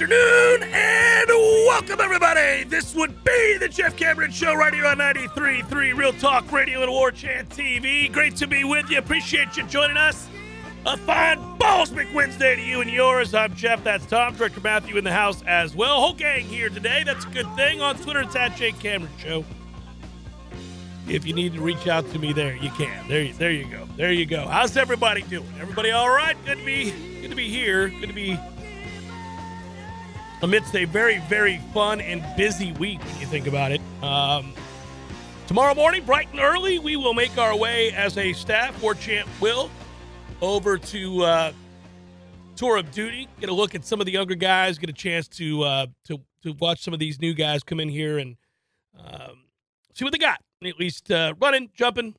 Afternoon and welcome, everybody. This would be the Jeff Cameron Show right here on 93.3 Real Talk Radio and War Chant TV. Great to be with you. Appreciate you joining us. A fine Ballsmick Wednesday to you and yours. I'm Jeff. That's Tom. Director Matthew in the house as well. Whole gang here today. That's a good thing. On Twitter, it's at Jake Cameron Show. If you need to reach out to me there, you can. There, you- there you go. There you go. How's everybody doing? Everybody all right? Good to be, good to be here. Good to be amidst a very, very fun and busy week when you think about it. Um, tomorrow morning, bright and early, we will make our way as a staff, or Champ will, over to uh, Tour of Duty, get a look at some of the younger guys, get a chance to uh, to to watch some of these new guys come in here and um, see what they got. At least uh, running, jumping,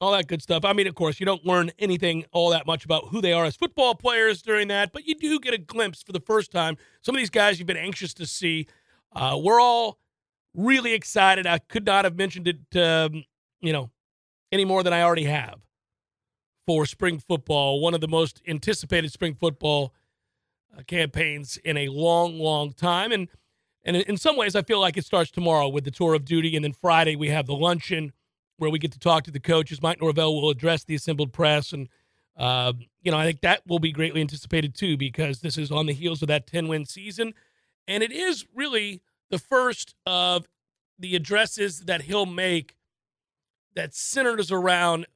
all that good stuff. I mean, of course, you don't learn anything all that much about who they are as football players during that, but you do get a glimpse for the first time. Some of these guys you've been anxious to see. Uh, we're all really excited. I could not have mentioned it, um, you know, any more than I already have for spring football. One of the most anticipated spring football uh, campaigns in a long, long time, and and in some ways, I feel like it starts tomorrow with the tour of duty, and then Friday we have the luncheon where we get to talk to the coaches. Mike Norvell will address the assembled press, and uh, you know I think that will be greatly anticipated too because this is on the heels of that ten win season, and it is really the first of the addresses that he'll make that centers around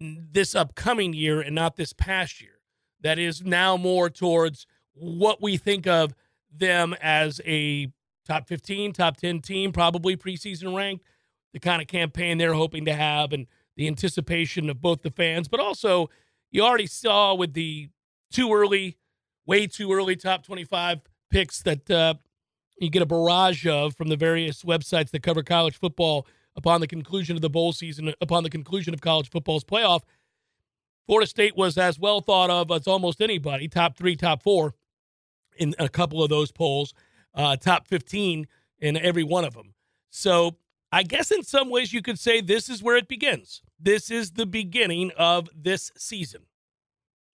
this upcoming year and not this past year. That is now more towards what we think of them as a top 15, top 10 team, probably preseason ranked the kind of campaign they're hoping to have and the anticipation of both the fans, but also you already saw with the too early, way too early top 25 picks that uh, you get a barrage of from the various websites that cover college football upon the conclusion of the bowl season, upon the conclusion of college football's playoff. Florida State was as well thought of as almost anybody, top three, top four in a couple of those polls, uh, top 15 in every one of them. So I guess in some ways you could say this is where it begins. This is the beginning of this season.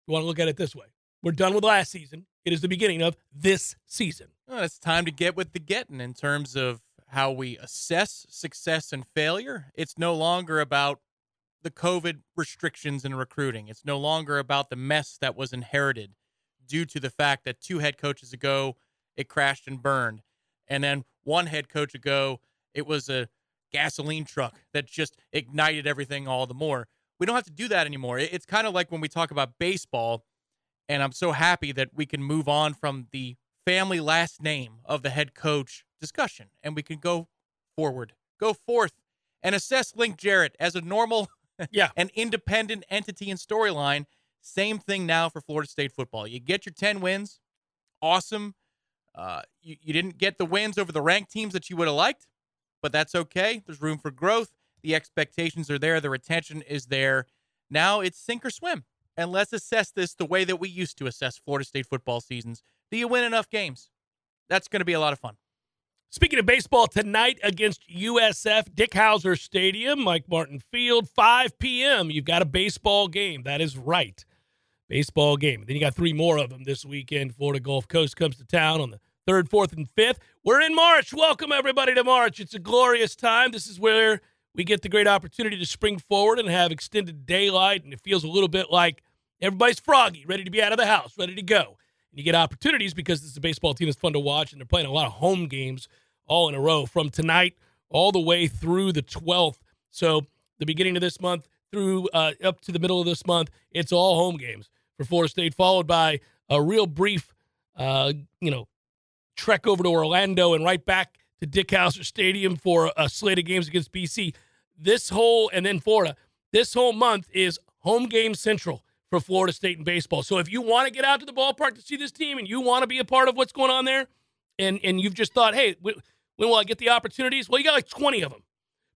You want to look at it this way. We're done with last season. It is the beginning of this season. Well, it's time to get with the getting in terms of how we assess success and failure. It's no longer about the COVID restrictions in recruiting. It's no longer about the mess that was inherited due to the fact that two head coaches ago it crashed and burned. And then one head coach ago it was a gasoline truck that just ignited everything all the more. We don't have to do that anymore. It's kind of like when we talk about baseball, and I'm so happy that we can move on from the family last name of the head coach discussion and we can go forward, go forth, and assess Link Jarrett as a normal yeah. an independent entity and storyline. Same thing now for Florida State football. You get your 10 wins. Awesome. Uh, you, you didn't get the wins over the ranked teams that you would have liked, but that's okay. There's room for growth. The expectations are there. The retention is there. Now it's sink or swim. And let's assess this the way that we used to assess Florida State football seasons. Do you win enough games? That's going to be a lot of fun. Speaking of baseball, tonight against USF, Dick Howser Stadium, Mike Martin Field, 5 p.m. You've got a baseball game. That is right. Baseball game. then you got three more of them this weekend. Florida Gulf Coast comes to town on the third, fourth, and fifth. We're in March. Welcome, everybody, to March. It's a glorious time. This is where we get the great opportunity to spring forward and have extended daylight, and it feels a little bit like everybody's froggy, ready to be out of the house, ready to go. And you get opportunities because this is a baseball team that's fun to watch, and they're playing a lot of home games all in a row from tonight all the way through the 12th. So the beginning of this month through uh, up to the middle of this month, it's all home games for Florida State, followed by a real brief, uh, you know, trek over to Orlando and right back to Dick Howser Stadium for a slate of games against BC. This whole and then Florida. This whole month is home game central for Florida State in baseball. So if you want to get out to the ballpark to see this team and you want to be a part of what's going on there, and and you've just thought, hey, when will I get the opportunities? Well, you got like 20 of them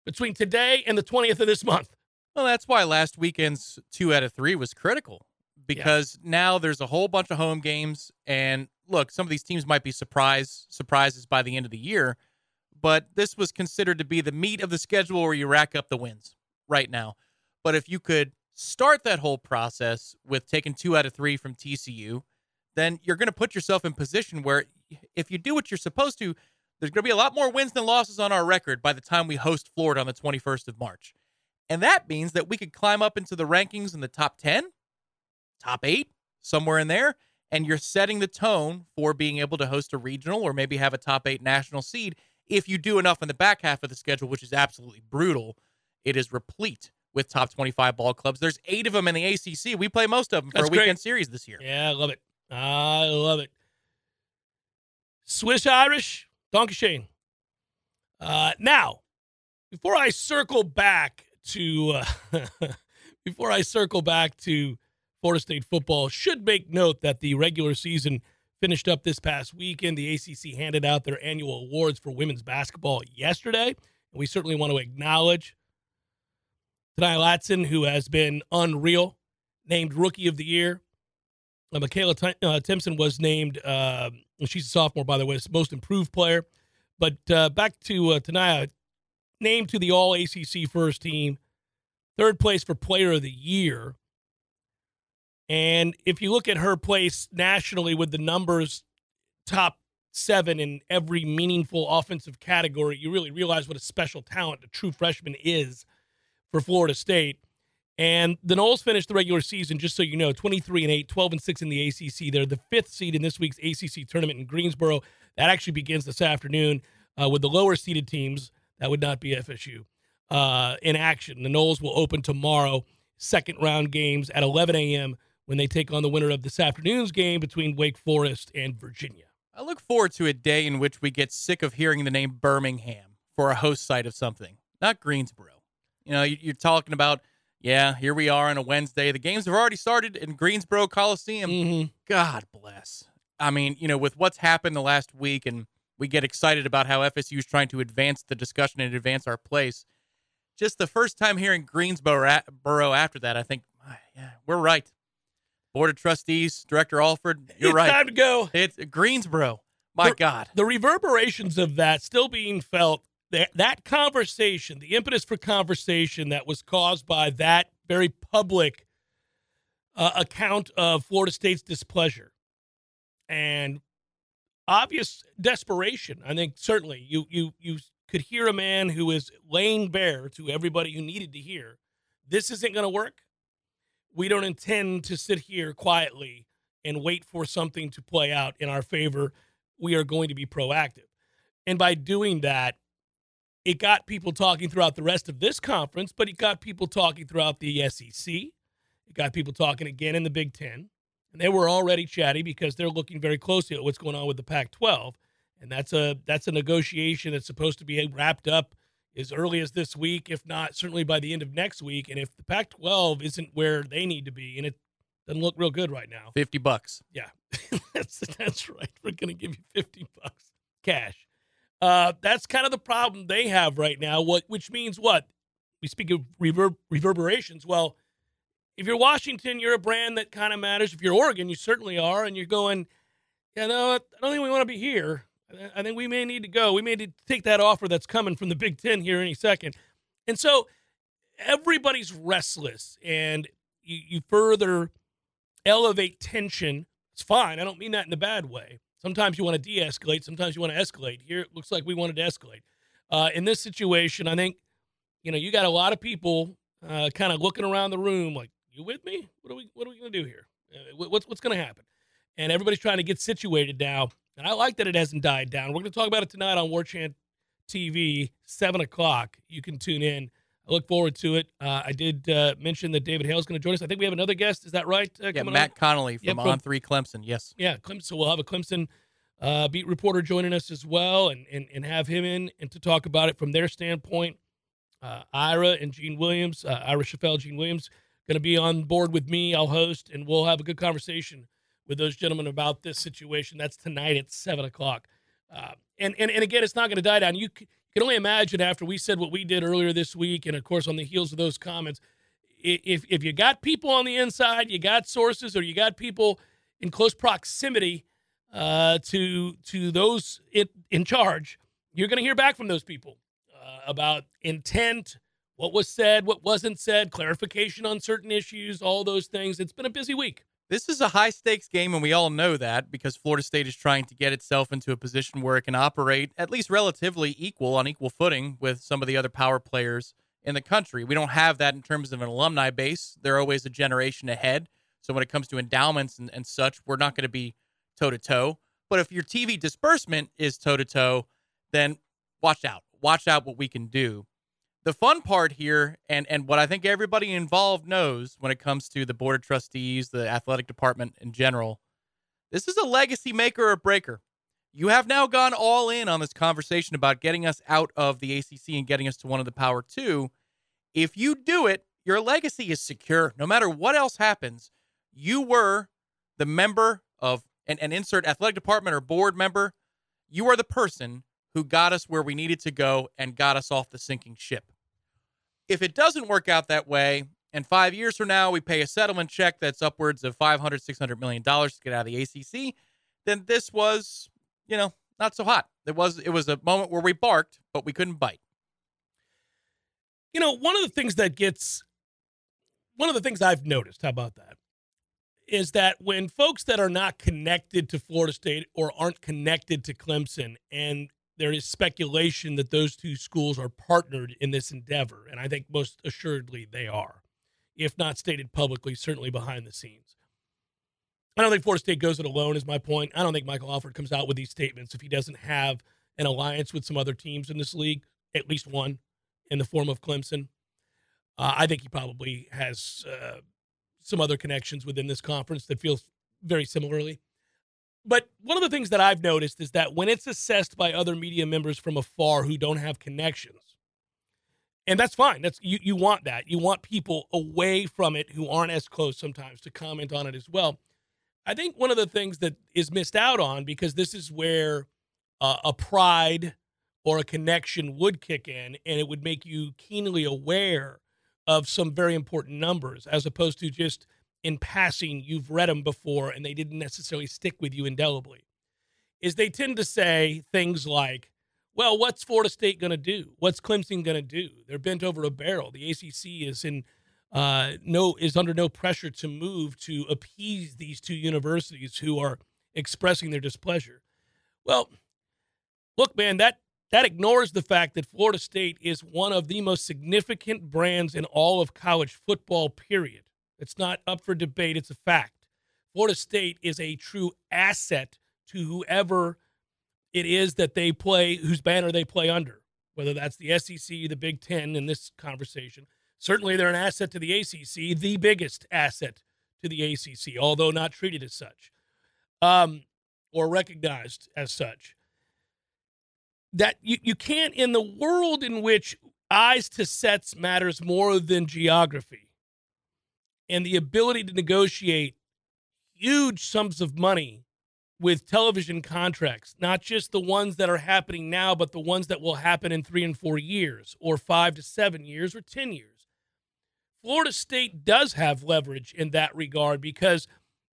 between today and the 20th of this month. Well, that's why last weekend's two out of three was critical because yeah. now there's a whole bunch of home games. And look, some of these teams might be surprise surprises by the end of the year, but this was considered to be the meat of the schedule where you rack up the wins right now. But if you could start that whole process with taking two out of three from TCU, then you're going to put yourself in position where if you do what you're supposed to, there's going to be a lot more wins than losses on our record by the time we host Florida on the 21st of March. And that means that we could climb up into the rankings in the top 10, top eight, somewhere in there. And you're setting the tone for being able to host a regional or maybe have a top eight national seed if you do enough in the back half of the schedule, which is absolutely brutal. It is replete with top 25 ball clubs. There's eight of them in the ACC. We play most of them for That's a weekend great. series this year. Yeah, I love it. I love it. Swiss Irish, Donkey Shane. Uh, now, before I circle back to uh, before I circle back to Florida State football, should make note that the regular season finished up this past weekend. The ACC handed out their annual awards for women's basketball yesterday, and we certainly want to acknowledge Ta'Niya Latson, who has been unreal, named Rookie of the Year. Uh, Makayla T- uh, Timpson was named. Uh, She's a sophomore, by the way, most improved player. But uh, back to uh, Ta'Niya, named to the All ACC first team, third place for Player of the Year. And if you look at her place nationally with the numbers, top seven in every meaningful offensive category, you really realize what a special talent a true freshman is for Florida State. And the Noles finished the regular season, just so you know, 23 and 8, 12 and 6 in the ACC. They're the fifth seed in this week's ACC tournament in Greensboro. That actually begins this afternoon uh, with the lower seeded teams. That would not be FSU uh, in action. The Noles will open tomorrow, second round games at 11 a.m. when they take on the winner of this afternoon's game between Wake Forest and Virginia. I look forward to a day in which we get sick of hearing the name Birmingham for a host site of something, not Greensboro. You know, you're talking about yeah, here we are on a Wednesday. The games have already started in Greensboro Coliseum. Mm-hmm. God bless. I mean, you know, with what's happened the last week, and we get excited about how FSU is trying to advance the discussion and advance our place. Just the first time hearing Greensboro after that, I think, ah, yeah, we're right. Board of Trustees, Director Alford, you're it's right. Time to go. It's Greensboro. My the, God. The reverberations of that still being felt that, that conversation, the impetus for conversation that was caused by that very public uh, account of Florida State's displeasure and obvious desperation. I think certainly you you you could hear a man who is laying bare to everybody who needed to hear this isn't going to work. We don't intend to sit here quietly and wait for something to play out in our favor. We are going to be proactive. And by doing that, it got people talking throughout the rest of this conference, but it got people talking throughout the SEC. It got people talking again in the Big Ten. And they were already chatty because they're looking very closely at what's going on with the Pac 12. And that's a that's a negotiation that's supposed to be wrapped up as early as this week, if not certainly by the end of next week. And if the Pac 12 isn't where they need to be, and it doesn't look real good right now. 50 bucks. Yeah. that's that's right. We're gonna give you 50 bucks cash. Uh, that's kind of the problem they have right now. What, which means what? We speak of reverb, reverberations. Well, if you're Washington, you're a brand that kind of matters. If you're Oregon, you certainly are, and you're going. You know, I don't think we want to be here. I think we may need to go. We may need to take that offer that's coming from the Big Ten here any second. And so everybody's restless, and you, you further elevate tension. It's fine. I don't mean that in a bad way. Sometimes you want to de escalate, sometimes you want to escalate. Here it looks like we wanted to escalate. Uh, in this situation, I think, you know, you got a lot of people uh, kind of looking around the room like, you with me? What are we, what are we going to do here? Uh, what's, what's going to happen? And everybody's trying to get situated now. And I like that it hasn't died down. We're going to talk about it tonight on War Chant TV, 7 o'clock. You can tune in. I look forward to it. Uh, I did uh, mention that David Hale is going to join us. I think we have another guest. Is that right? Uh, yeah, Matt on? Connolly from, yep, On Three Clemson. Yes. Yeah, Clemson. So we'll have a Clemson uh, beat reporter joining us as well, and, and and have him in and to talk about it from their standpoint. Uh, Ira and Gene Williams, uh, Ira Schoffel, Gene Williams, going to be on board with me. I'll host, and we'll have a good conversation with those gentlemen about this situation. That's tonight at seven o'clock. Uh, and, and and again, it's not going to die down. You can only imagine after we said what we did earlier this week, and of course on the heels of those comments, if if you got people on the inside, you got sources, or you got people in close proximity uh, to to those in, in charge, you're going to hear back from those people uh, about intent, what was said, what wasn't said, clarification on certain issues, all those things. It's been a busy week. This is a high stakes game, and we all know that because Florida State is trying to get itself into a position where it can operate at least relatively equal on equal footing with some of the other power players in the country. We don't have that in terms of an alumni base. They're always a generation ahead. So when it comes to endowments and, and such, we're not going to be toe to toe. But if your TV disbursement is toe to toe, then watch out. Watch out what we can do the fun part here and and what I think everybody involved knows when it comes to the board of trustees, the athletic department in general, this is a legacy maker or breaker. You have now gone all in on this conversation about getting us out of the ACC and getting us to one of the Power 2. If you do it, your legacy is secure. No matter what else happens, you were the member of an, an insert athletic department or board member. You are the person who got us where we needed to go and got us off the sinking ship. If it doesn't work out that way, and five years from now we pay a settlement check that's upwards of 500, 600 million dollars to get out of the ACC, then this was, you know, not so hot. It was it was a moment where we barked, but we couldn't bite. You know, one of the things that gets one of the things I've noticed, how about that? Is that when folks that are not connected to Florida State or aren't connected to Clemson and there is speculation that those two schools are partnered in this endeavor, and I think most assuredly they are, if not stated publicly, certainly behind the scenes. I don't think Florida State goes it alone, is my point. I don't think Michael Alford comes out with these statements if he doesn't have an alliance with some other teams in this league, at least one in the form of Clemson. Uh, I think he probably has uh, some other connections within this conference that feels very similarly. But one of the things that I've noticed is that when it's assessed by other media members from afar who don't have connections, and that's fine. That's you, you want that. You want people away from it who aren't as close sometimes to comment on it as well. I think one of the things that is missed out on because this is where uh, a pride or a connection would kick in and it would make you keenly aware of some very important numbers as opposed to just in passing you've read them before and they didn't necessarily stick with you indelibly is they tend to say things like well what's florida state going to do? What's clemson going to do? They're bent over a barrel. The acc is in uh, no is under no pressure to move to appease these two universities who are expressing their displeasure. Well look man that that ignores the fact that Florida State is one of the most significant brands in all of college football, period. It's not up for debate. It's a fact. Florida State is a true asset to whoever it is that they play, whose banner they play under, whether that's the SEC, the Big Ten in this conversation. Certainly, they're an asset to the ACC, the biggest asset to the ACC, although not treated as such um, or recognized as such. That you, you can't, in the world in which eyes to sets matters more than geography and the ability to negotiate huge sums of money with television contracts, not just the ones that are happening now, but the ones that will happen in three and four years, or five to seven years, or 10 years. Florida State does have leverage in that regard because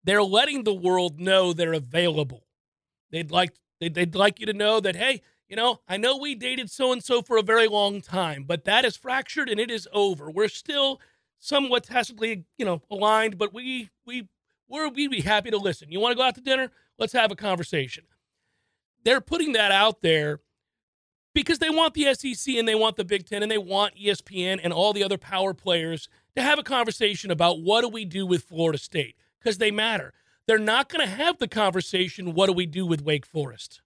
they're letting the world know they're available. They'd like they'd, they'd like you to know that hey, you know, I know we dated so and so for a very long time, but that is fractured and it is over. We're still somewhat tacitly, you know, aligned, but we we we're, we'd be happy to listen. You want to go out to dinner? Let's have a conversation. They're putting that out there because they want the SEC and they want the Big Ten and they want ESPN and all the other power players to have a conversation about what do we do with Florida State because they matter. They're not going to have the conversation, what do we do with Wake Forest?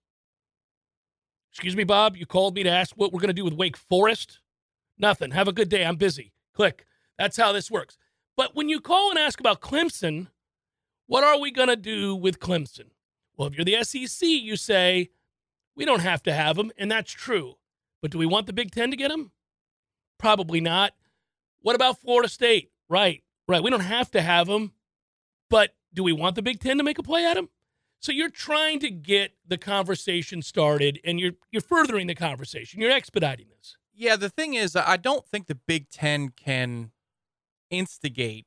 Excuse me, Bob, you called me to ask what we're going to do with Wake Forest? Nothing. Have a good day. I'm busy. Click. That's how this works. But when you call and ask about Clemson, what are we going to do with Clemson? Well, if you're the SEC, you say, we don't have to have them, and that's true. But do we want the Big Ten to get them? Probably not. What about Florida State? Right, right. We don't have to have them, but do we want the Big Ten to make a play at them? So you're trying to get the conversation started, and you're you're furthering the conversation. You're expediting this. Yeah, the thing is, I don't think the Big Ten can instigate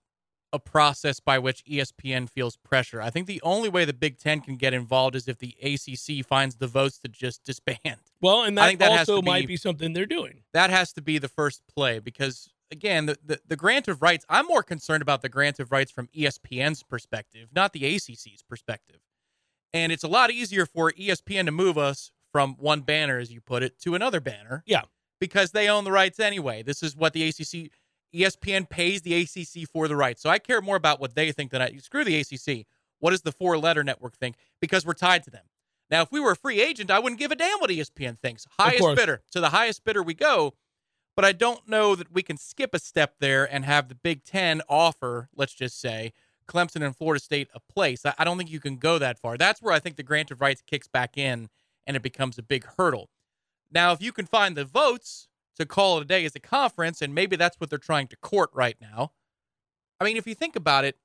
a process by which ESPN feels pressure. I think the only way the Big Ten can get involved is if the ACC finds the votes to just disband. Well, and that, that also might be, be something they're doing. That has to be the first play because, again, the, the, the grant of rights, I'm more concerned about the grant of rights from ESPN's perspective, not the ACC's perspective. And it's a lot easier for ESPN to move us from one banner, as you put it, to another banner. Yeah. Because they own the rights anyway. This is what the ACC ESPN pays the ACC for the rights. So I care more about what they think than I screw the ACC. What does the four letter network think? Because we're tied to them. Now, if we were a free agent, I wouldn't give a damn what ESPN thinks. Highest bidder. To the highest bidder we go. But I don't know that we can skip a step there and have the Big Ten offer, let's just say, Clemson and Florida State a place. I don't think you can go that far. That's where I think the grant of rights kicks back in and it becomes a big hurdle. Now, if you can find the votes to call it a day as a conference, and maybe that's what they're trying to court right now. I mean, if you think about it,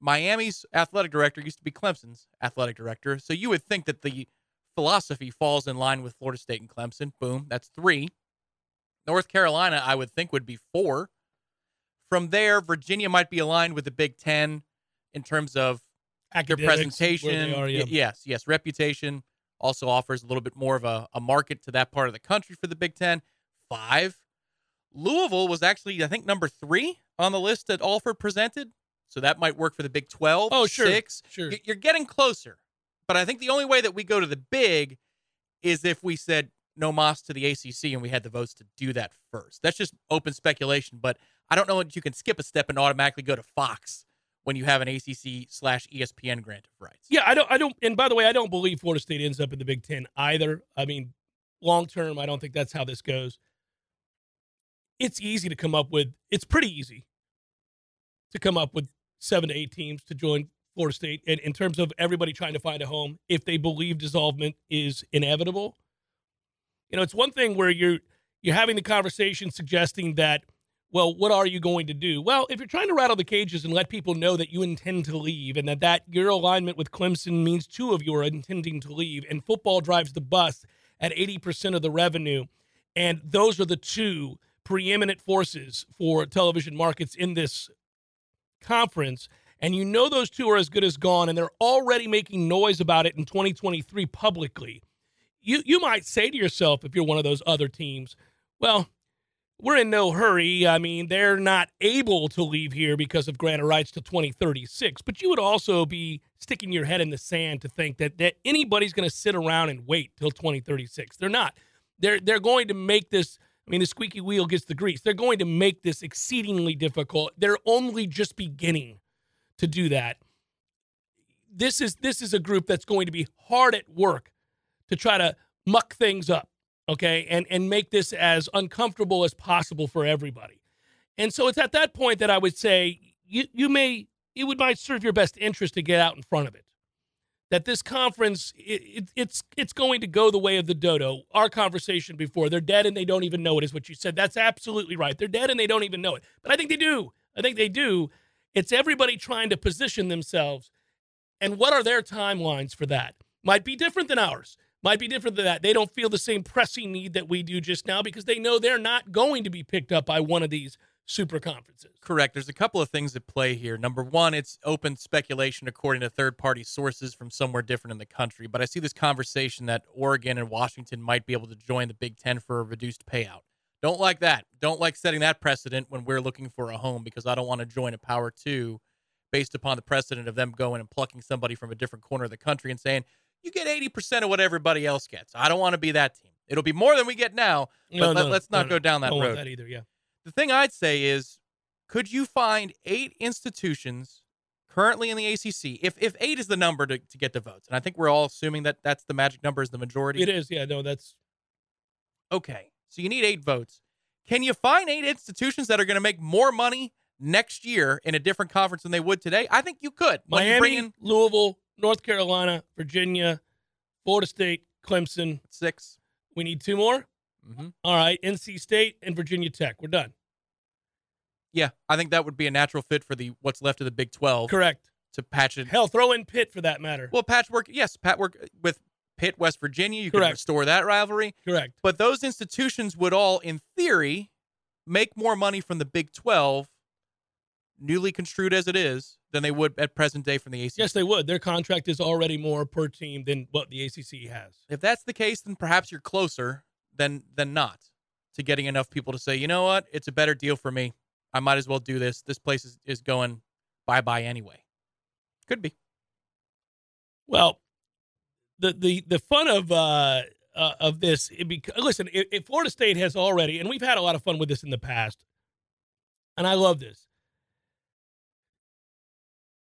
Miami's athletic director used to be Clemson's athletic director, so you would think that the philosophy falls in line with Florida State and Clemson. Boom, that's three. North Carolina, I would think, would be four. From there, Virginia might be aligned with the Big Ten in terms of their presentation. Are, yeah. Yes, yes, reputation also offers a little bit more of a, a market to that part of the country for the Big Ten five. Louisville was actually, I think, number three on the list that Alford presented. So that might work for the Big 12. Oh, sure. Six. Sure. You're getting closer. But I think the only way that we go to the big is if we said no Moss to the ACC and we had the votes to do that first. That's just open speculation. But I don't know that you can skip a step and automatically go to Fox when you have an ACC slash ESPN grant of rights. Yeah, I don't. I don't. And by the way, I don't believe Florida State ends up in the Big Ten either. I mean, long term, I don't think that's how this goes it's easy to come up with. It's pretty easy to come up with seven to eight teams to join Florida State. And in terms of everybody trying to find a home, if they believe dissolvement is inevitable, you know, it's one thing where you're you're having the conversation suggesting that, well, what are you going to do? Well, if you're trying to rattle the cages and let people know that you intend to leave and that, that your alignment with Clemson means two of you are intending to leave, and football drives the bus at 80% of the revenue, and those are the two preeminent forces for television markets in this conference. And you know those two are as good as gone, and they're already making noise about it in 2023 publicly. You you might say to yourself, if you're one of those other teams, well, we're in no hurry. I mean, they're not able to leave here because of granted rights to 2036. But you would also be sticking your head in the sand to think that, that anybody's going to sit around and wait till 2036. They're not. They're they're going to make this I mean, the squeaky wheel gets the grease. They're going to make this exceedingly difficult. They're only just beginning to do that. This is this is a group that's going to be hard at work to try to muck things up okay, and and make this as uncomfortable as possible for everybody. And so it's at that point that I would say you you may it would might serve your best interest to get out in front of it. That this conference it, it, it's it's going to go the way of the dodo. Our conversation before they're dead and they don't even know it is what you said. That's absolutely right. They're dead and they don't even know it. But I think they do. I think they do. It's everybody trying to position themselves. And what are their timelines for that? Might be different than ours might be different than that. They don't feel the same pressing need that we do just now because they know they're not going to be picked up by one of these super conferences. Correct. There's a couple of things at play here. Number one, it's open speculation according to third party sources from somewhere different in the country. But I see this conversation that Oregon and Washington might be able to join the Big Ten for a reduced payout. Don't like that. Don't like setting that precedent when we're looking for a home because I don't want to join a Power Two based upon the precedent of them going and plucking somebody from a different corner of the country and saying, you get 80% of what everybody else gets. I don't want to be that team. It'll be more than we get now, but No, let, no, us not no, go down that road. that either. Yeah. The thing I'd say is could you find eight institutions currently in the ACC, if, if eight is the number to, to get the votes, and I think we're all assuming that that's the magic number is the majority. It is. Yeah. No, that's Okay, so you need eight votes. Can you find eight institutions that are going to make more money next year in a different conference than they would today? I think you could. When Miami, in Louisville, North Carolina, Virginia, Florida State, Clemson. six. We need two more. Mm-hmm. All right. NC State and Virginia Tech. We're done. Yeah, I think that would be a natural fit for the what's left of the Big Twelve Correct. to patch it. Hell, throw in Pitt for that matter. Well, patchwork, yes, patchwork with Pitt, West Virginia. You can restore that rivalry, Correct. but those institutions would all, in theory, make more money from the Big Twelve, newly construed as it is, than they would at present day from the ACC. Yes, they would. Their contract is already more per team than what the ACC has. If that's the case, then perhaps you're closer than than not to getting enough people to say, you know what, it's a better deal for me. I might as well do this. This place is, is going bye bye anyway. Could be. Well, the the the fun of uh, uh of this, it bec- listen, if, if Florida State has already, and we've had a lot of fun with this in the past, and I love this.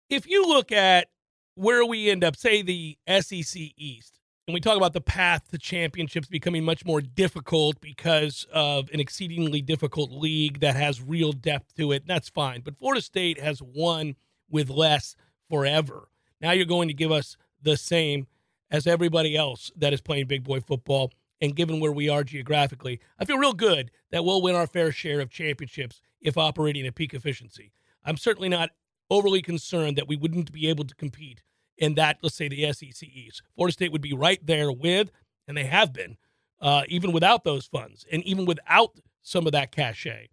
If you look at where we end up, say the SEC East, and we talk about the path to championships becoming much more difficult because of an exceedingly difficult league that has real depth to it, that's fine. But Florida State has won with less forever. Now you're going to give us the same as everybody else that is playing big boy football. And given where we are geographically, I feel real good that we'll win our fair share of championships if operating at peak efficiency. I'm certainly not overly concerned that we wouldn't be able to compete in that, let's say, the SEC East. Florida State would be right there with, and they have been, uh, even without those funds and even without some of that cachet.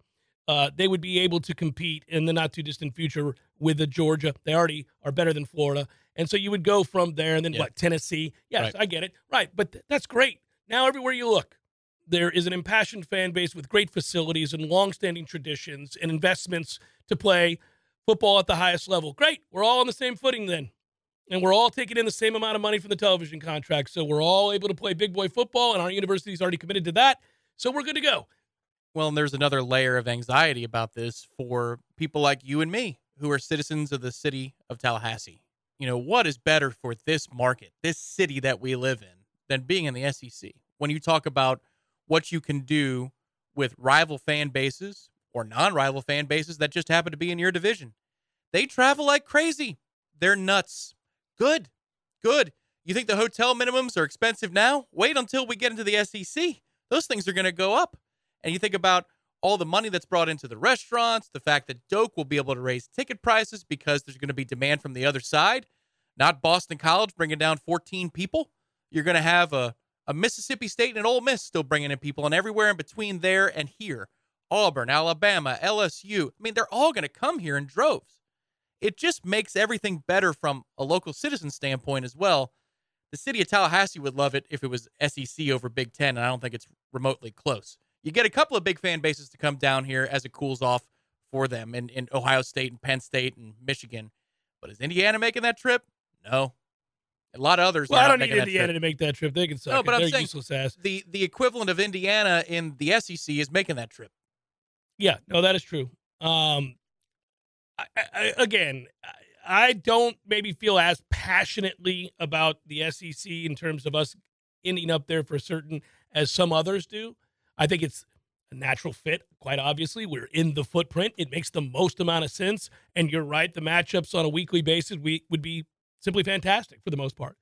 Uh, they would be able to compete in the not too distant future with the Georgia. They already are better than Florida. And so you would go from there and then Yeah. what, Tennessee? Yes, Right. I get it. Right. But th- that's great. Now, everywhere you look, there is an impassioned fan base with great facilities and longstanding traditions and investments to play football at the highest level. Great. We're all on the same footing then. And we're all taking in the same amount of money from the television contract. So we're all able to play big boy football, and our university's already committed to that. So we're good to go. Well, and there's another layer of anxiety about this for people like you and me who are citizens of the city of Tallahassee. You know, what is better for this market, this city that we live in, than being in the SEC? When you talk about what you can do with rival fan bases or non rival fan bases that just happen to be in your division, they travel like crazy. They're nuts. Good. Good. You think the hotel minimums are expensive now? Wait until we get into the SEC. Those things are going to go up. And you think about all the money that's brought into the restaurants, the fact that Doak will be able to raise ticket prices because there's going to be demand from the other side, not Boston College bringing down 14 people. You're going to have a, a Mississippi State and an Ole Miss still bringing in people, and everywhere in between there and here. Auburn, Alabama, LSU. I mean, they're all going to come here in droves. It just makes everything better from a local citizen standpoint as well. The city of Tallahassee would love it if it was SEC over Big Ten, and I don't think it's remotely close. You get a couple of big fan bases to come down here as it cools off for them in, in Ohio State and Penn State and Michigan. But is Indiana making that trip? No. A lot of others Well, I don't need Indiana to make that trip. They can suck No, it. but I'm They're saying- useless ass. The the equivalent of Indiana in the SEC is making that trip. Yeah, no, that is true. Um, I, I, again, I- don't maybe feel as passionately about the SEC in terms of us ending up there for certain as some others do. I think it's a natural fit, quite obviously. We're in the footprint. It makes the most amount of sense. And you're right, the matchups on a weekly basis we would be simply fantastic for the most part.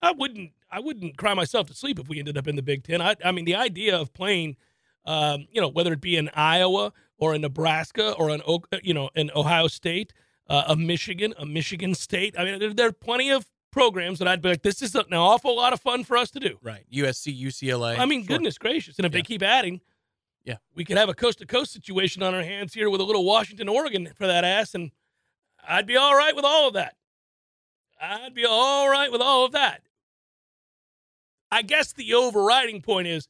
I wouldn't I wouldn't cry myself to sleep if we ended up in the Big Ten. I, I mean, the idea of playing, um, you know, whether it be in Iowa or in Nebraska or in you know in Ohio State, uh, a Michigan, a Michigan State. I mean, there, there, are plenty of programs that I'd be like, this is an awful lot of fun for us to do. Right, USC, UCLA. I mean, sure. goodness gracious, and if yeah. they keep adding, yeah, we could have a coast to coast situation on our hands here with a little Washington, Oregon for that ass, and I'd be all right with all of that. I'd be all right with all of that. I guess the overriding point is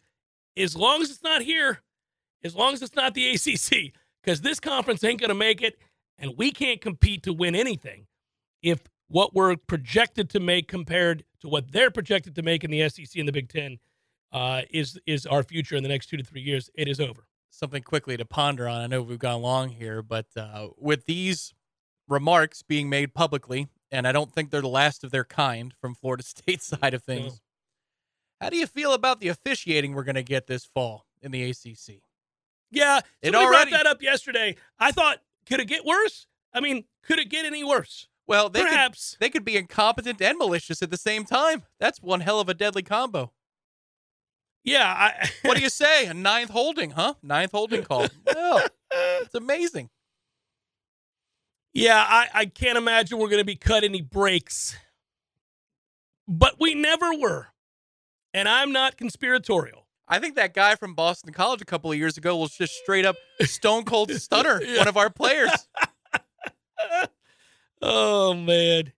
as long as it's not here, as long as it's not the ACC, because this conference ain't going to make it, and we can't compete to win anything if what we're projected to make compared to what they're projected to make in the SEC and the Big Ten uh, is is our future in the next two to three years. It is over. Something quickly to ponder on. I know we've gone long here, but uh, with these remarks being made publicly, and I don't think they're the last of their kind from Florida State side of things. No. How do you feel about the officiating we're going to get this fall in the ACC? Yeah, it already brought that up yesterday. I thought, could it get worse? I mean, could it get any worse? Well, they perhaps could, they could be incompetent and malicious at the same time. That's one hell of a deadly combo. Yeah. I, what do you say? A ninth holding, huh? Ninth holding call. well, it's amazing. Yeah, I, I can't imagine we're going to be cut any breaks. But we never were and I'm not conspiratorial. I think that guy from Boston College a couple of years ago was just straight up stone cold stunner yeah. one of our players. oh man.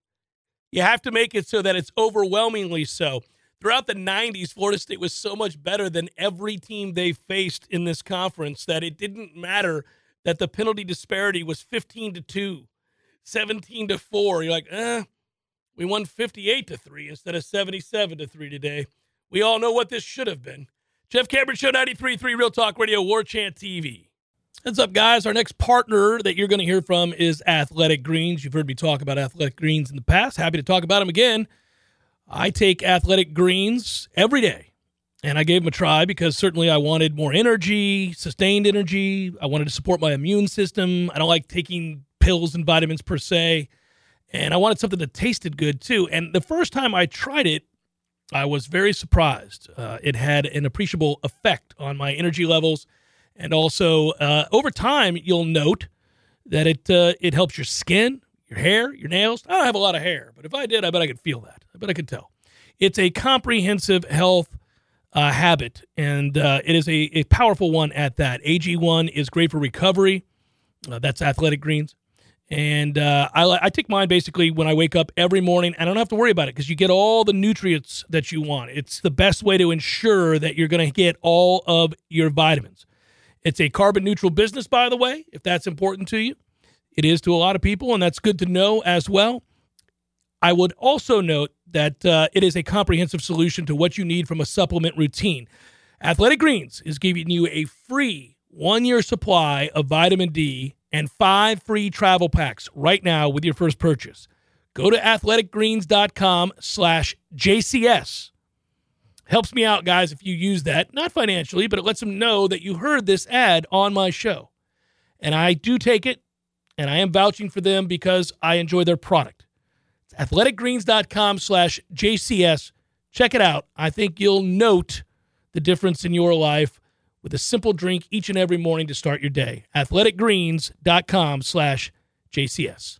You have to make it so that it's overwhelmingly so. Throughout the 90s, Florida State was so much better than every team they faced in this conference that it didn't matter that the penalty disparity was 15 to 2, 17 to 4. You're like, "Eh, we won 58 to 3 instead of 77 to 3 today." We all know what this should have been. Jeff Cameron Show 93.3 Real Talk Radio, War Chant TV. What's up, guys? Our next partner that you're going to hear from is Athletic Greens. You've heard me talk about Athletic Greens in the past. Happy to talk about them again. I take Athletic Greens every day, and I gave them a try because certainly I wanted more energy, sustained energy. I wanted to support my immune system. I don't like taking pills and vitamins per se, and I wanted something that tasted good too. And the first time I tried it, I was very surprised. Uh, it had an appreciable effect on my energy levels, and also uh, over time, you'll note that it uh, it helps your skin, your hair, your nails. I don't have a lot of hair, but if I did, I bet I could feel that. I bet I could tell. It's a comprehensive health uh, habit, and uh, it is a, a powerful one at that. AG1 is great for recovery. Uh, that's Athletic Greens. And uh, I, I take mine basically when I wake up every morning. I don't have to worry about it because you get all the nutrients that you want. It's the best way to ensure that you're going to get all of your vitamins. It's a carbon neutral business, by the way, if that's important to you. It is to a lot of people, and that's good to know as well. I would also note that uh, it is a comprehensive solution to what you need from a supplement routine. Athletic Greens is giving you a free one year supply of vitamin D and five free travel packs right now with your first purchase. Go to athleticgreens.com slash JCS. Helps me out, guys, if you use that. Not financially, but it lets them know that you heard this ad on my show. And I do take it, and I am vouching for them because I enjoy their product. It's athleticgreens.com slash JCS. Check it out. I think you'll note the difference in your life with a simple drink each and every morning to start your day. Athleticgreens.com slash JCS.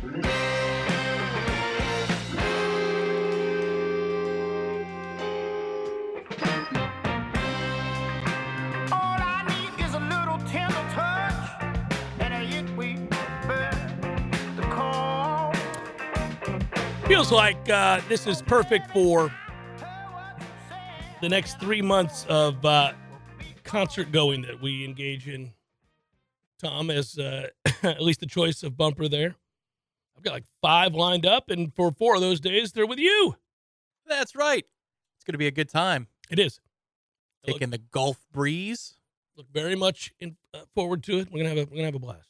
Feels like uh, this is perfect for the next three months of uh, concert going that we engage in. Tom has uh, at least the choice of bumper there. I've got like five lined up, and for four of those days, they're with you. That's right. It's going to be a good time. It is. I look, Taking the Gulf breeze. look very much in, uh, forward to it. We're gonna have a we're gonna have a blast.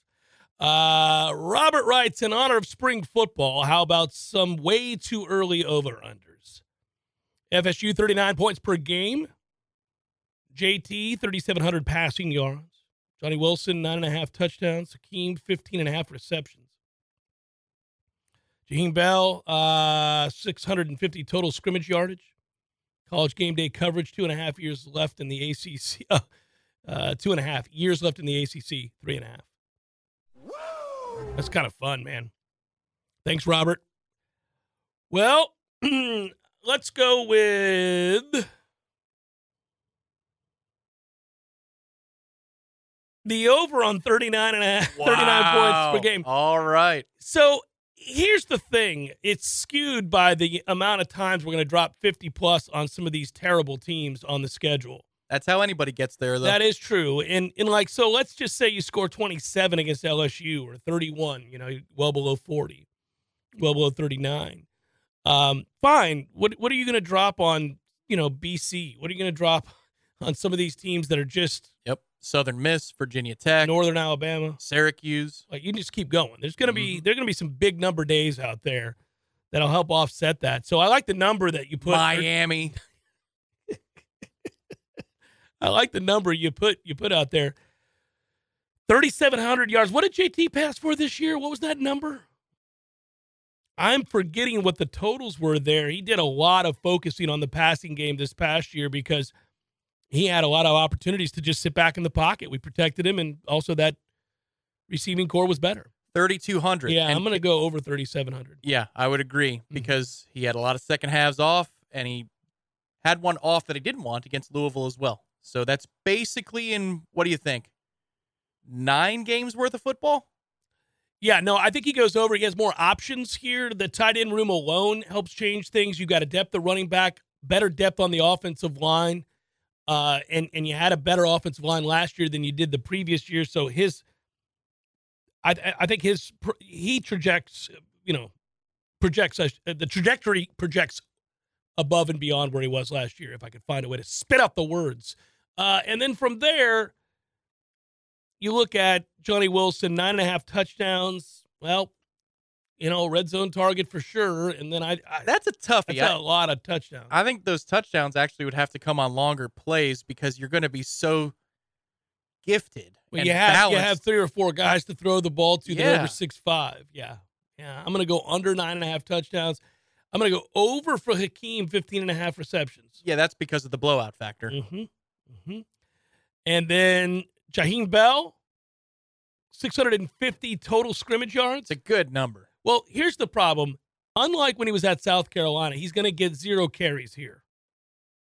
Uh, Robert writes in honor of spring football. How about some way too early over unders? FSU thirty nine points per game. JT thirty seven hundred passing yards. Johnny Wilson nine and a half touchdowns. Hakeem fifteen and a half receptions. Jaheim Bell uh, six hundred and fifty total scrimmage yardage. College game day coverage, two and a half years left in the ACC. Uh, uh, two and a half years left in the ACC, three and a half. That's kind of fun, man. Thanks, Robert. Well, let's go with the over on 39 and a half, 39 points per game. All right. So here's the thing it's skewed by the amount of times we're going to drop 50 plus on some of these terrible teams on the schedule. That's how anybody gets there, though. That is true. And and like so let's just say you score 27 against LSU or 31, you know, well below 40. Well below 39. Um fine. What what are you going to drop on, you know, BC? What are you going to drop on some of these teams that are just yep. Southern Miss, Virginia Tech, Northern Alabama? Syracuse. Like you just keep going. There's going to be Mhm. there's to be some big number days out there that'll help offset that. So I like the number that you put Miami. I like the number you put you put out there. 3700 yards. What did JT pass for this year? What was that number? I'm forgetting what the totals were there. He did a lot of focusing on the passing game this past year because he had a lot of opportunities to just sit back in the pocket. We protected him and also that receiving corps was better. 3,200. Yeah, And I'm going to go over 3700. Yeah, I would agree Mm-hmm. because he had a lot of second halves off and he had one off that he didn't want against Louisville as well. So that's basically in what do you think? Nine games worth of football? Yeah, no, I think he goes over. He has more options here. The tight end room alone helps change things. You got a depth of running back, better depth on the offensive line, uh, and and you had a better offensive line last year than you did the previous year. So his, I I think his he projects, you know, projects the trajectory projects above and beyond where he was last year. If I could find a way to spit out the words, uh, and then from there you look at Johnny Wilson, nine and a half touchdowns. Well, you know, red zone target for sure. And then I, I That's a toughie. that's I, a lot of touchdowns. I think those touchdowns actually would have to come on longer plays because you're going to be so gifted. Well, you have you have three or four guys to throw the ball to. They're over six five. Yeah, yeah. I'm gonna go under nine and a half touchdowns. I'm gonna go over for Hakeem, 15 and a half receptions. Yeah, that's because of the blowout factor. Mm-hmm. Mm-hmm. And then Jaheim Bell, 650 total scrimmage yards. It's a good number. Well, here's the problem. Unlike when he was at South Carolina, he's going to get zero carries here.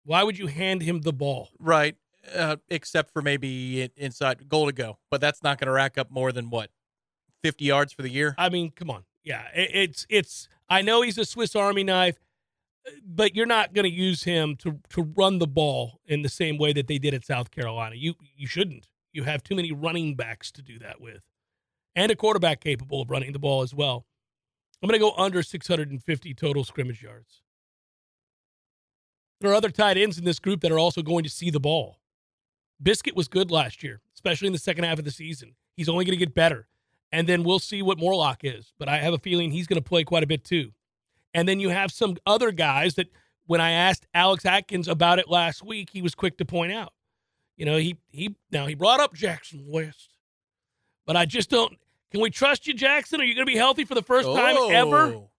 Why would you hand him the ball? Right. Uh, except for maybe inside goal to go, but that's not going to rack up more than what 50 yards for the year. I mean, come on. Yeah, it, it's it's. I know he's a Swiss Army knife, but you're not going to use him to to run the ball in the same way that they did at South Carolina. You you shouldn't. You have too many running backs to do that with, and a quarterback capable of running the ball as well. I'm going to go under 650 total scrimmage yards. There are other tight ends in this group that are also going to see the ball. Biscuit was good last year, especially in the second half of the season. He's only going to get better. And then we'll see what Morlock is. But I have a feeling he's going to play quite a bit too. And then you have some other guys that when I asked Alex Atkins about it last week, he was quick to point out. You know, he he now he brought up Jackson West. But I just don't can we trust you, Jackson? Are you going to be healthy for the first time oh. ever? Oh.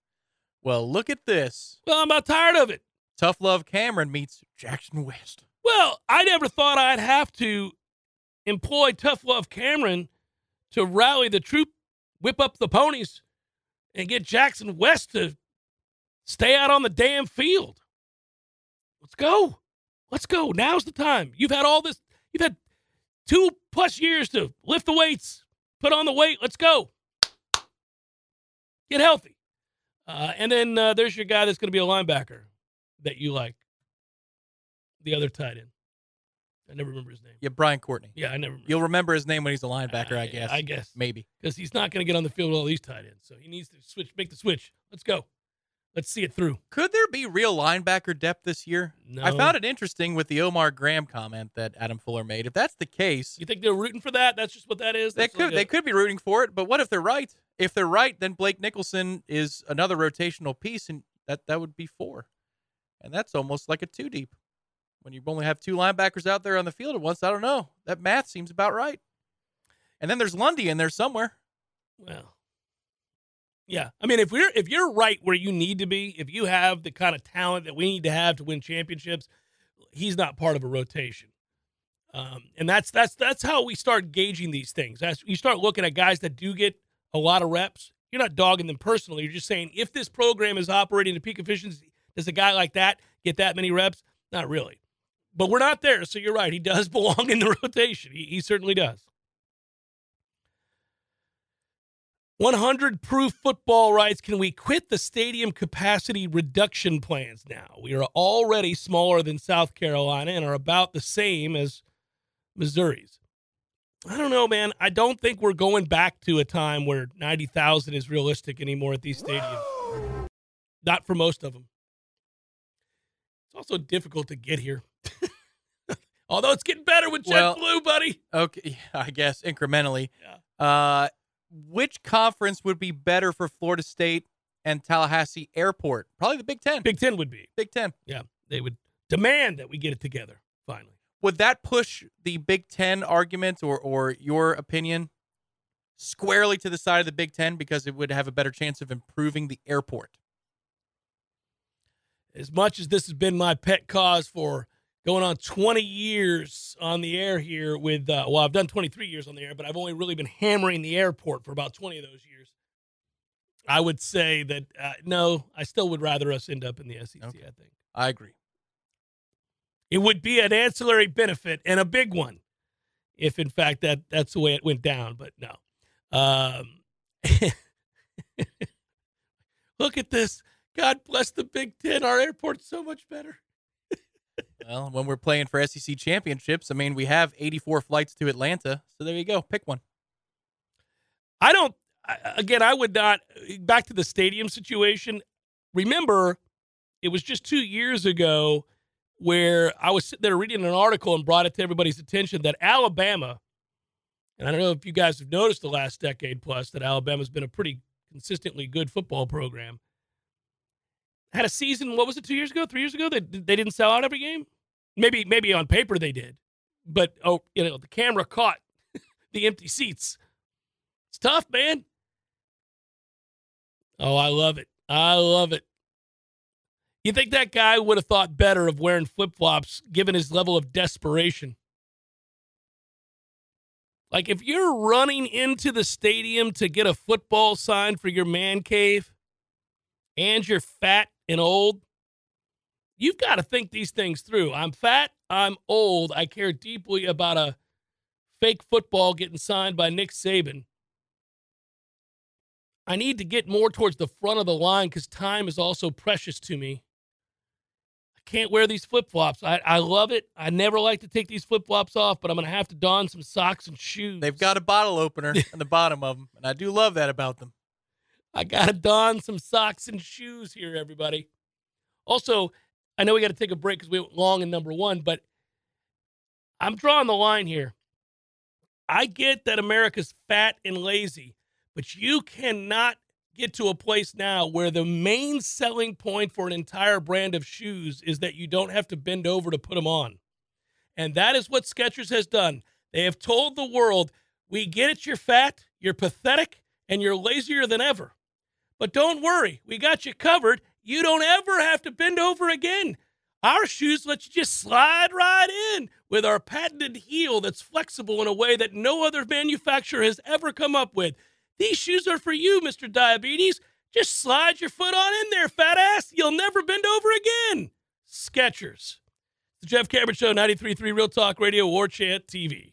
Well, look at this. Well, I'm about tired of it. Tough Love Cameron meets Jackson West. Well, I never thought I'd have to employ Tough Love Cameron to rally the troop, whip up the ponies, and get Jackson West to stay out on the damn field. Let's go. Let's go. Now's the time. You've had all this, you've had two plus years to lift the weights, put on the weight. Let's go. Get healthy. Uh, and then uh, there's your guy that's going to be a linebacker that you like. The other tight end. I never remember his name. Yeah, Brian Courtney. Yeah, I never. Remember. You'll remember his name when he's a linebacker, I guess. I guess Maybe. because he's not going to get on the field with all these tight ends, so he needs to switch, make the switch. Let's go. Let's see it through. Could there be real linebacker depth this year? No. I found it interesting with the Omar Graham comment that Adam Fuller made. If that's the case, You think they're rooting for that? That's just what that is. they could like they could be rooting for it. But what if they're right? If they're right, then Blake Nichelson is another rotational piece, and that that would be four, and that's almost like a two deep. When you only have two linebackers out there on the field at once, I don't know. That math seems about right. And then there's Lundy in there somewhere. Well, yeah. I mean, if we're if you're right where you need to be, if you have the kind of talent that we need to have to win championships, he's not part of a rotation. Um, and that's that's that's how we start gauging these things. You start looking at guys that do get a lot of reps. You're not dogging them personally. You're just saying if this program is operating at peak efficiency, does a guy like that get that many reps? Not really. But we're not there, so you're right. He does belong in the rotation. He, he certainly does. 100 proof football writes Can we quit the stadium capacity reduction plans now? We are already smaller than South Carolina and are about the same as Missouri's. I don't know, man. I don't think we're going back to a time where 90,000 is realistic anymore at these stadiums. Not for most of them. It's also difficult to get here. Although it's getting better with Well- JetBlue, buddy. Okay, yeah, I guess incrementally. Yeah. Uh, which conference would be better for Florida State and Tallahassee Airport? Probably the Big Ten. Big Ten would be. Big Ten. Yeah, they would demand that we get it together finally. Would that push the Big Ten argument or or your opinion squarely to the side of the Big Ten because it would have a better chance of improving the airport? As much as this has been my pet cause for going on 20 years on the air here with, uh, well, I've done 23 years on the air, but I've only really been hammering the airport for about 20 of those years. I would say that uh, no, I still would rather us end up in the SEC. Okay. I think I agree. it would be an ancillary benefit and a big one, if in fact that that's the way it went down. But no, um, look at this. God bless the Big Ten. Our airport's so much better. Well, when we're playing for SEC championships, I mean, we have 84 flights to Atlanta. So there you go. Pick one. I don't. Again, I would not. Back to the stadium situation. Remember, it was just two years ago where I was sitting there reading an article and brought it to everybody's attention that Alabama, and I don't know if you guys have noticed the last decade plus that Alabama's been a pretty consistently good football program. Had a season. What was it? Two years ago? Three years ago? They they didn't sell out every game. Maybe maybe on paper they did, but oh, you know the camera caught the empty seats. It's tough, man. Oh, I love it. I love it. You think that guy would have thought better of wearing flip flops given his level of desperation? Like, if you're running into the stadium to get a football sign for your man cave and you're fat and old, you've got to think these things through. I'm fat. I'm old. I care deeply about a fake football getting signed by Nick Saban. I need to get more towards the front of the line because time is also precious to me. I can't wear these flip flops. I, I love it. I never like to take these flip flops off, but I'm going to have to don some socks and shoes. They've got a bottle opener on the bottom of them. And I do love that about them. I got to don some socks and shoes here, everybody. Also, I know we got to take a break because we went long in number one, but I'm drawing the line here. I get that America's fat and lazy, but you cannot get to a place now where the main selling point for an entire brand of shoes is that you don't have to bend over to put them on. And that is what Skechers has done. They have told the world, we get it, you're fat, you're pathetic, and you're lazier than ever. But don't worry, we got you covered. You don't ever have to bend over again. Our shoes let you just slide right in with our patented heel that's flexible in a way that no other manufacturer has ever come up with. These shoes are for you, Mr. Diabetes. Just slide your foot on in there, fat ass. You'll never bend over again. Skechers. The Jeff Cameron Show, 93.3 Real Talk Radio, War Chant TV.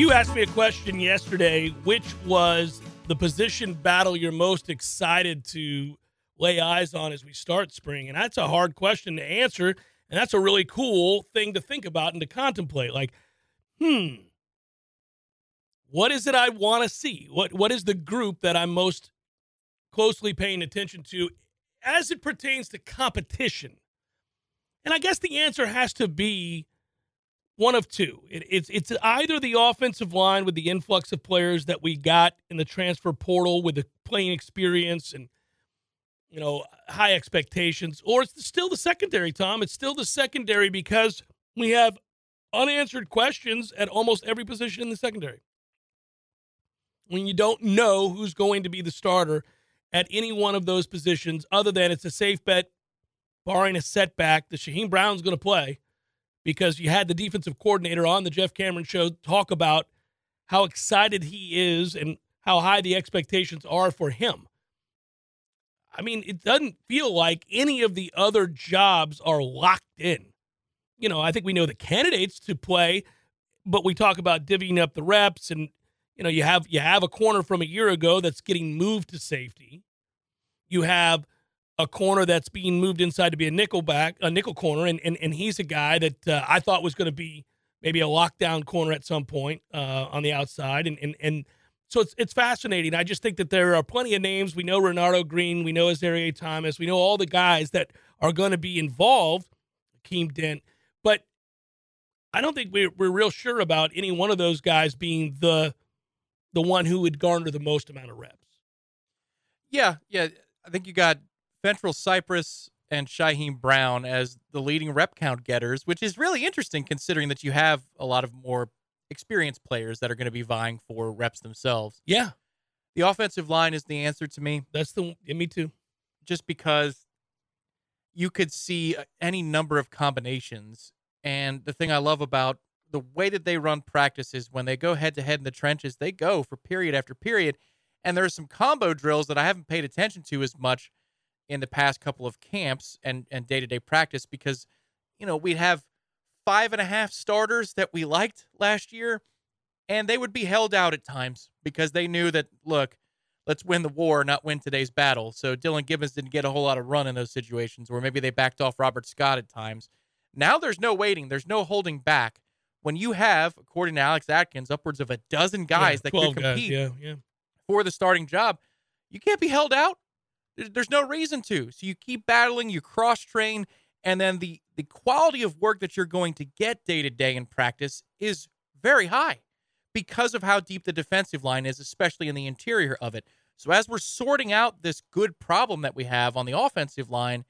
You asked me a question yesterday, which was the position battle you're most excited to lay eyes on as we start spring? And that's a hard question to answer. And that's a really cool thing to think about and to contemplate. Like, hmm, what is it I want to see? What what is the group that I'm most closely paying attention to as it pertains to competition? And I guess the answer has to be one of two. It, it's it's either the offensive line with the influx of players that we got in the transfer portal with the playing experience and you know high expectations, or it's still the secondary. Tom, it's still the secondary because we have unanswered questions at almost every position in the secondary. When you don't know who's going to be the starter at any one of those positions, other than it's a safe bet, barring a setback, that Shyheim Brown's going to play because you had the defensive coordinator on the Jeff Cameron show talk about how excited he is and how high the expectations are for him. I mean, it doesn't feel like any of the other jobs are locked in. You know, I think we know the candidates to play, but we talk about divvying up the reps and you know, you have you have a corner from a year ago that's getting moved to safety. You have a corner that's being moved inside to be a nickel back, a nickel corner, and and, and he's a guy that uh, I thought was going to be maybe a lockdown corner at some point uh, on the outside, and and and so it's it's fascinating. I just think that there are plenty of names. We know Renardo Green, we know Azareye'h Thomas, we know all the guys that are going to be involved. Keem Dent, but I don't think we're we're real sure about any one of those guys being the the one who would garner the most amount of reps. Yeah, yeah. I think you got Fentrell Cypress and Shyheim Brown as the leading rep count getters, which is really interesting considering that you have a lot of more experienced players that are going to be vying for reps themselves. Yeah, The offensive line is the answer to me, that's the yeah, me too. just because you could see uh, any number of combinations. And the thing I love about the way that they run practices when they go head to head in the trenches, they go for period after period. And there are some combo drills that I haven't paid attention to as much in the past couple of camps and and day to day practice because you know we'd have five and a half starters that we liked last year, and they would be held out at times because they knew that look, let's win the war, not win today's battle. So Dillan Gibbons didn't get a whole lot of run in those situations, or maybe they backed off Robert Scott at times. Now there's no waiting, there's no holding back. When you have, according to Alex Atkins, upwards of a dozen guys Yeah, that could 12 guys, compete Yeah, yeah. for the starting job, you can't be held out. There's, no reason to. So you keep battling, you cross train, and then the the quality of work that you're going to get day to day in practice is very high because of how deep the defensive line is, especially in the interior of it. So as we're sorting out this good problem that we have on the offensive line,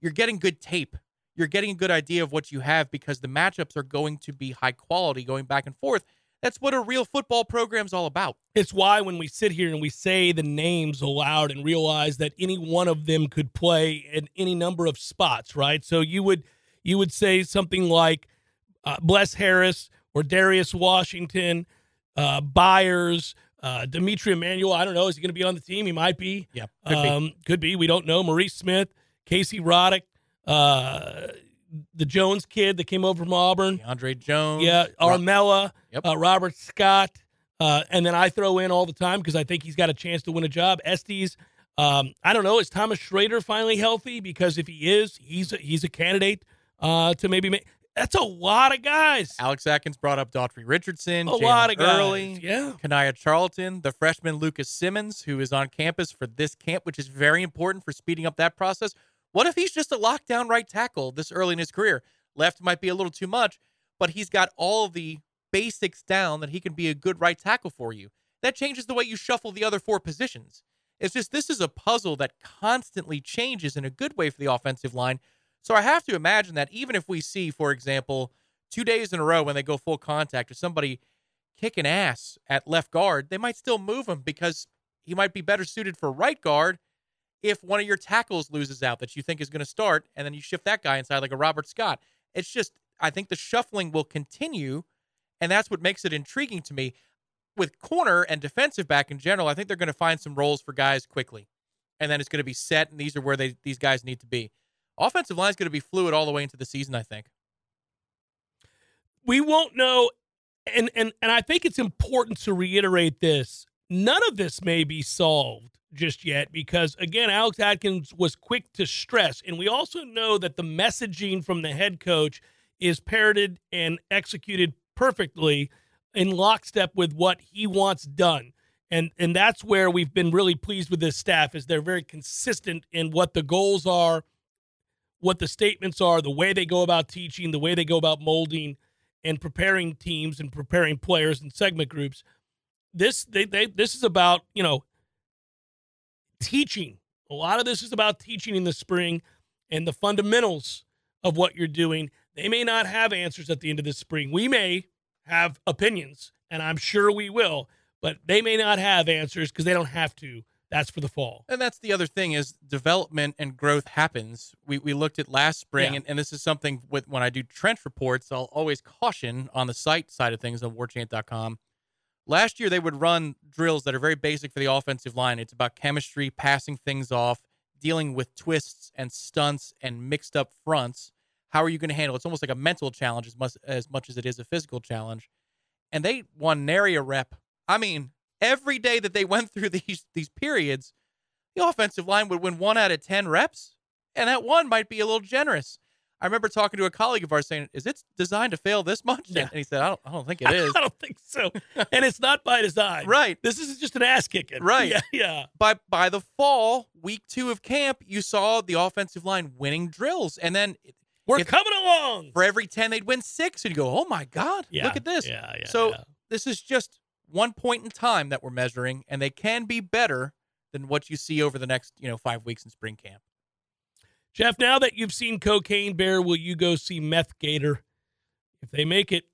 you're getting good tape. You're getting a good idea of what you have because the matchups are going to be high quality going back and forth. That's what a real football program's all about. It's why when we sit here and we say the names aloud and realize that any one of them could play in any number of spots, right? So you would you would say something like uh, Bless Harris or Darius Washington, uh, Byers, uh, D'Mitri Emmanuel. I don't know. Is he going to be on the team? He might be. Yeah, could be. um, could be. We don't know. Maurice Smith, Casey Roddick, uh, the Jones kid that came over from Auburn. Andre Jones. Yeah, Armella, Yep. uh, Robert Scott, uh, and then I throw in all the time because I think he's got a chance to win a job. Estes, um, I don't know. Is Thomas Shrader finally healthy? Because if he is, he's a, he's a candidate uh, to maybe make. That's a lot of guys. Alex Atkins brought up Daughtry Richardson, A Jalen lot of guys. Early, Yeah. Kanaya Charlton, the freshman Lucas Simmons, who is on campus for this camp, which is very important for speeding up that process. What if he's just a lockdown right tackle this early in his career? Left might be a little too much, but he's got all the basics down that he can be a good right tackle for you. That changes the way you shuffle the other four positions. It's just this is a puzzle that constantly changes in a good way for the offensive line. So I have to imagine that even if we see, for example, two days in a row when they go full contact or somebody kicking ass at left guard, they might still move him because he might be better suited for right guard if one of your tackles loses out that you think is going to start and then you shift that guy inside like a Robert Scott. It's just I think the shuffling will continue and that's what makes it intriguing to me. With corner and defensive back in general, I think they're going to find some roles for guys quickly. And then it's going to be set and these are where they these guys need to be. Offensive line is going to be fluid all the way into the season, I think. we won't know and and and I think it's important to reiterate this. None of this may be solved just yet because again Alex Atkins was quick to stress and we also know that the messaging from the head coach is parroted and executed perfectly in lockstep with what he wants done. And and that's where we've been really pleased with this staff is they're very consistent in what the goals are, what the statements are, the way they go about teaching, the way they go about molding and preparing teams and preparing players and segment groups. This they, they this is about, you know, teaching. A lot of this is about teaching in the spring and the fundamentals of what you're doing. They may not have answers at the end of the spring. We may have opinions, and I'm sure we will, but they may not have answers because they don't have to. That's for the fall. And that's the other thing is development and growth happens. We, we looked at last spring, Yeah. and, and this is something with when I do trench reports, I'll always caution on the site side of things on warchant.com. Last year, they would run drills that are very basic for the offensive line. It's about chemistry, passing things off, dealing with twists and stunts and mixed up fronts. How are you going to handle it? It's almost like a mental challenge as much, as much as it is a physical challenge. And they won nary a rep. I mean, every day that they went through these these periods, the offensive line would win one out of 10 reps, and that one might be a little generous. I remember talking to a colleague of ours saying, Is it designed to fail this much? Yeah. And he said, I don't, I don't think it is. I don't think so. And it's not by design. right. This is just an ass kicking. Right. Yeah. Yeah. By, by the fall, week two of camp, you saw the offensive line winning drills. And then We're If- coming along. for every 10, they'd win six. And you go, Oh my God, Yeah. look at this. Yeah. Yeah. So yeah. this is just one point in time that we're measuring, and they can be better than what you see over the next, you know, five weeks in spring camp. Jeff, now that you've seen Cocaine Bear, will you go see Meth Gator? If they make it,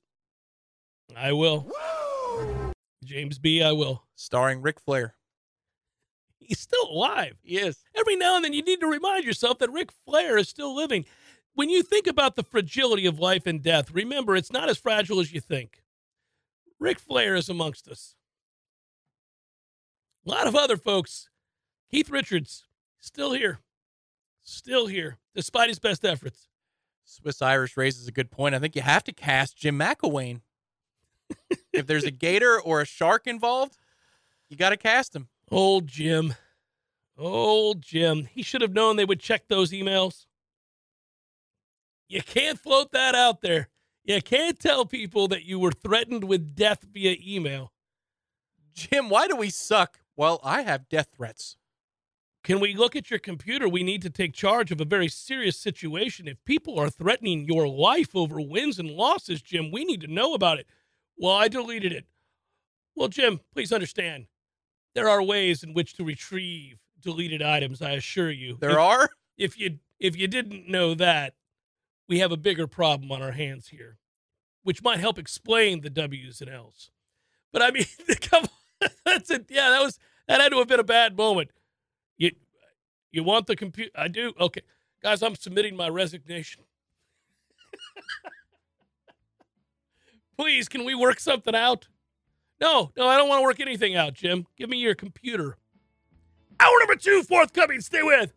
I will. James B, I will. Starring Ric Flair. He's still alive. Yes. Every now and then you need to remind yourself that Ric Flair is still living. When you think about the fragility of life and death, remember it's not as fragile as you think. Ric Flair is amongst us. A lot of other folks. Keith Richards, still here. Still here, despite his best efforts. Swiss Irish raises a good point. I think you have to cast Jim McElwain. if there's a gator or a shark involved, you got to cast him. Old Jim. Old Jim. He should have known they would check those emails. You can't float that out there. You can't tell people that you were threatened with death via email. Jim, why do we suck? Well, I have death threats. Can we look at your computer? We need to take charge of a very serious situation. If people are threatening your life over wins and losses, Jim, we need to know about it. Well, I deleted it. Well, Jim, please understand. There are ways in which to retrieve deleted items, I assure you. There If- are? if you if you didn't know that, we have a bigger problem on our hands here, which might help explain the W's and L's. But I mean, come on, that's it. Yeah, that was that had to have been a bad moment. You want the computer? I do. Okay, guys, I'm submitting my resignation. Please, can we work something out? No, no, I don't want to work anything out, Jim. Give me your computer. Hour number two forthcoming. Stay with.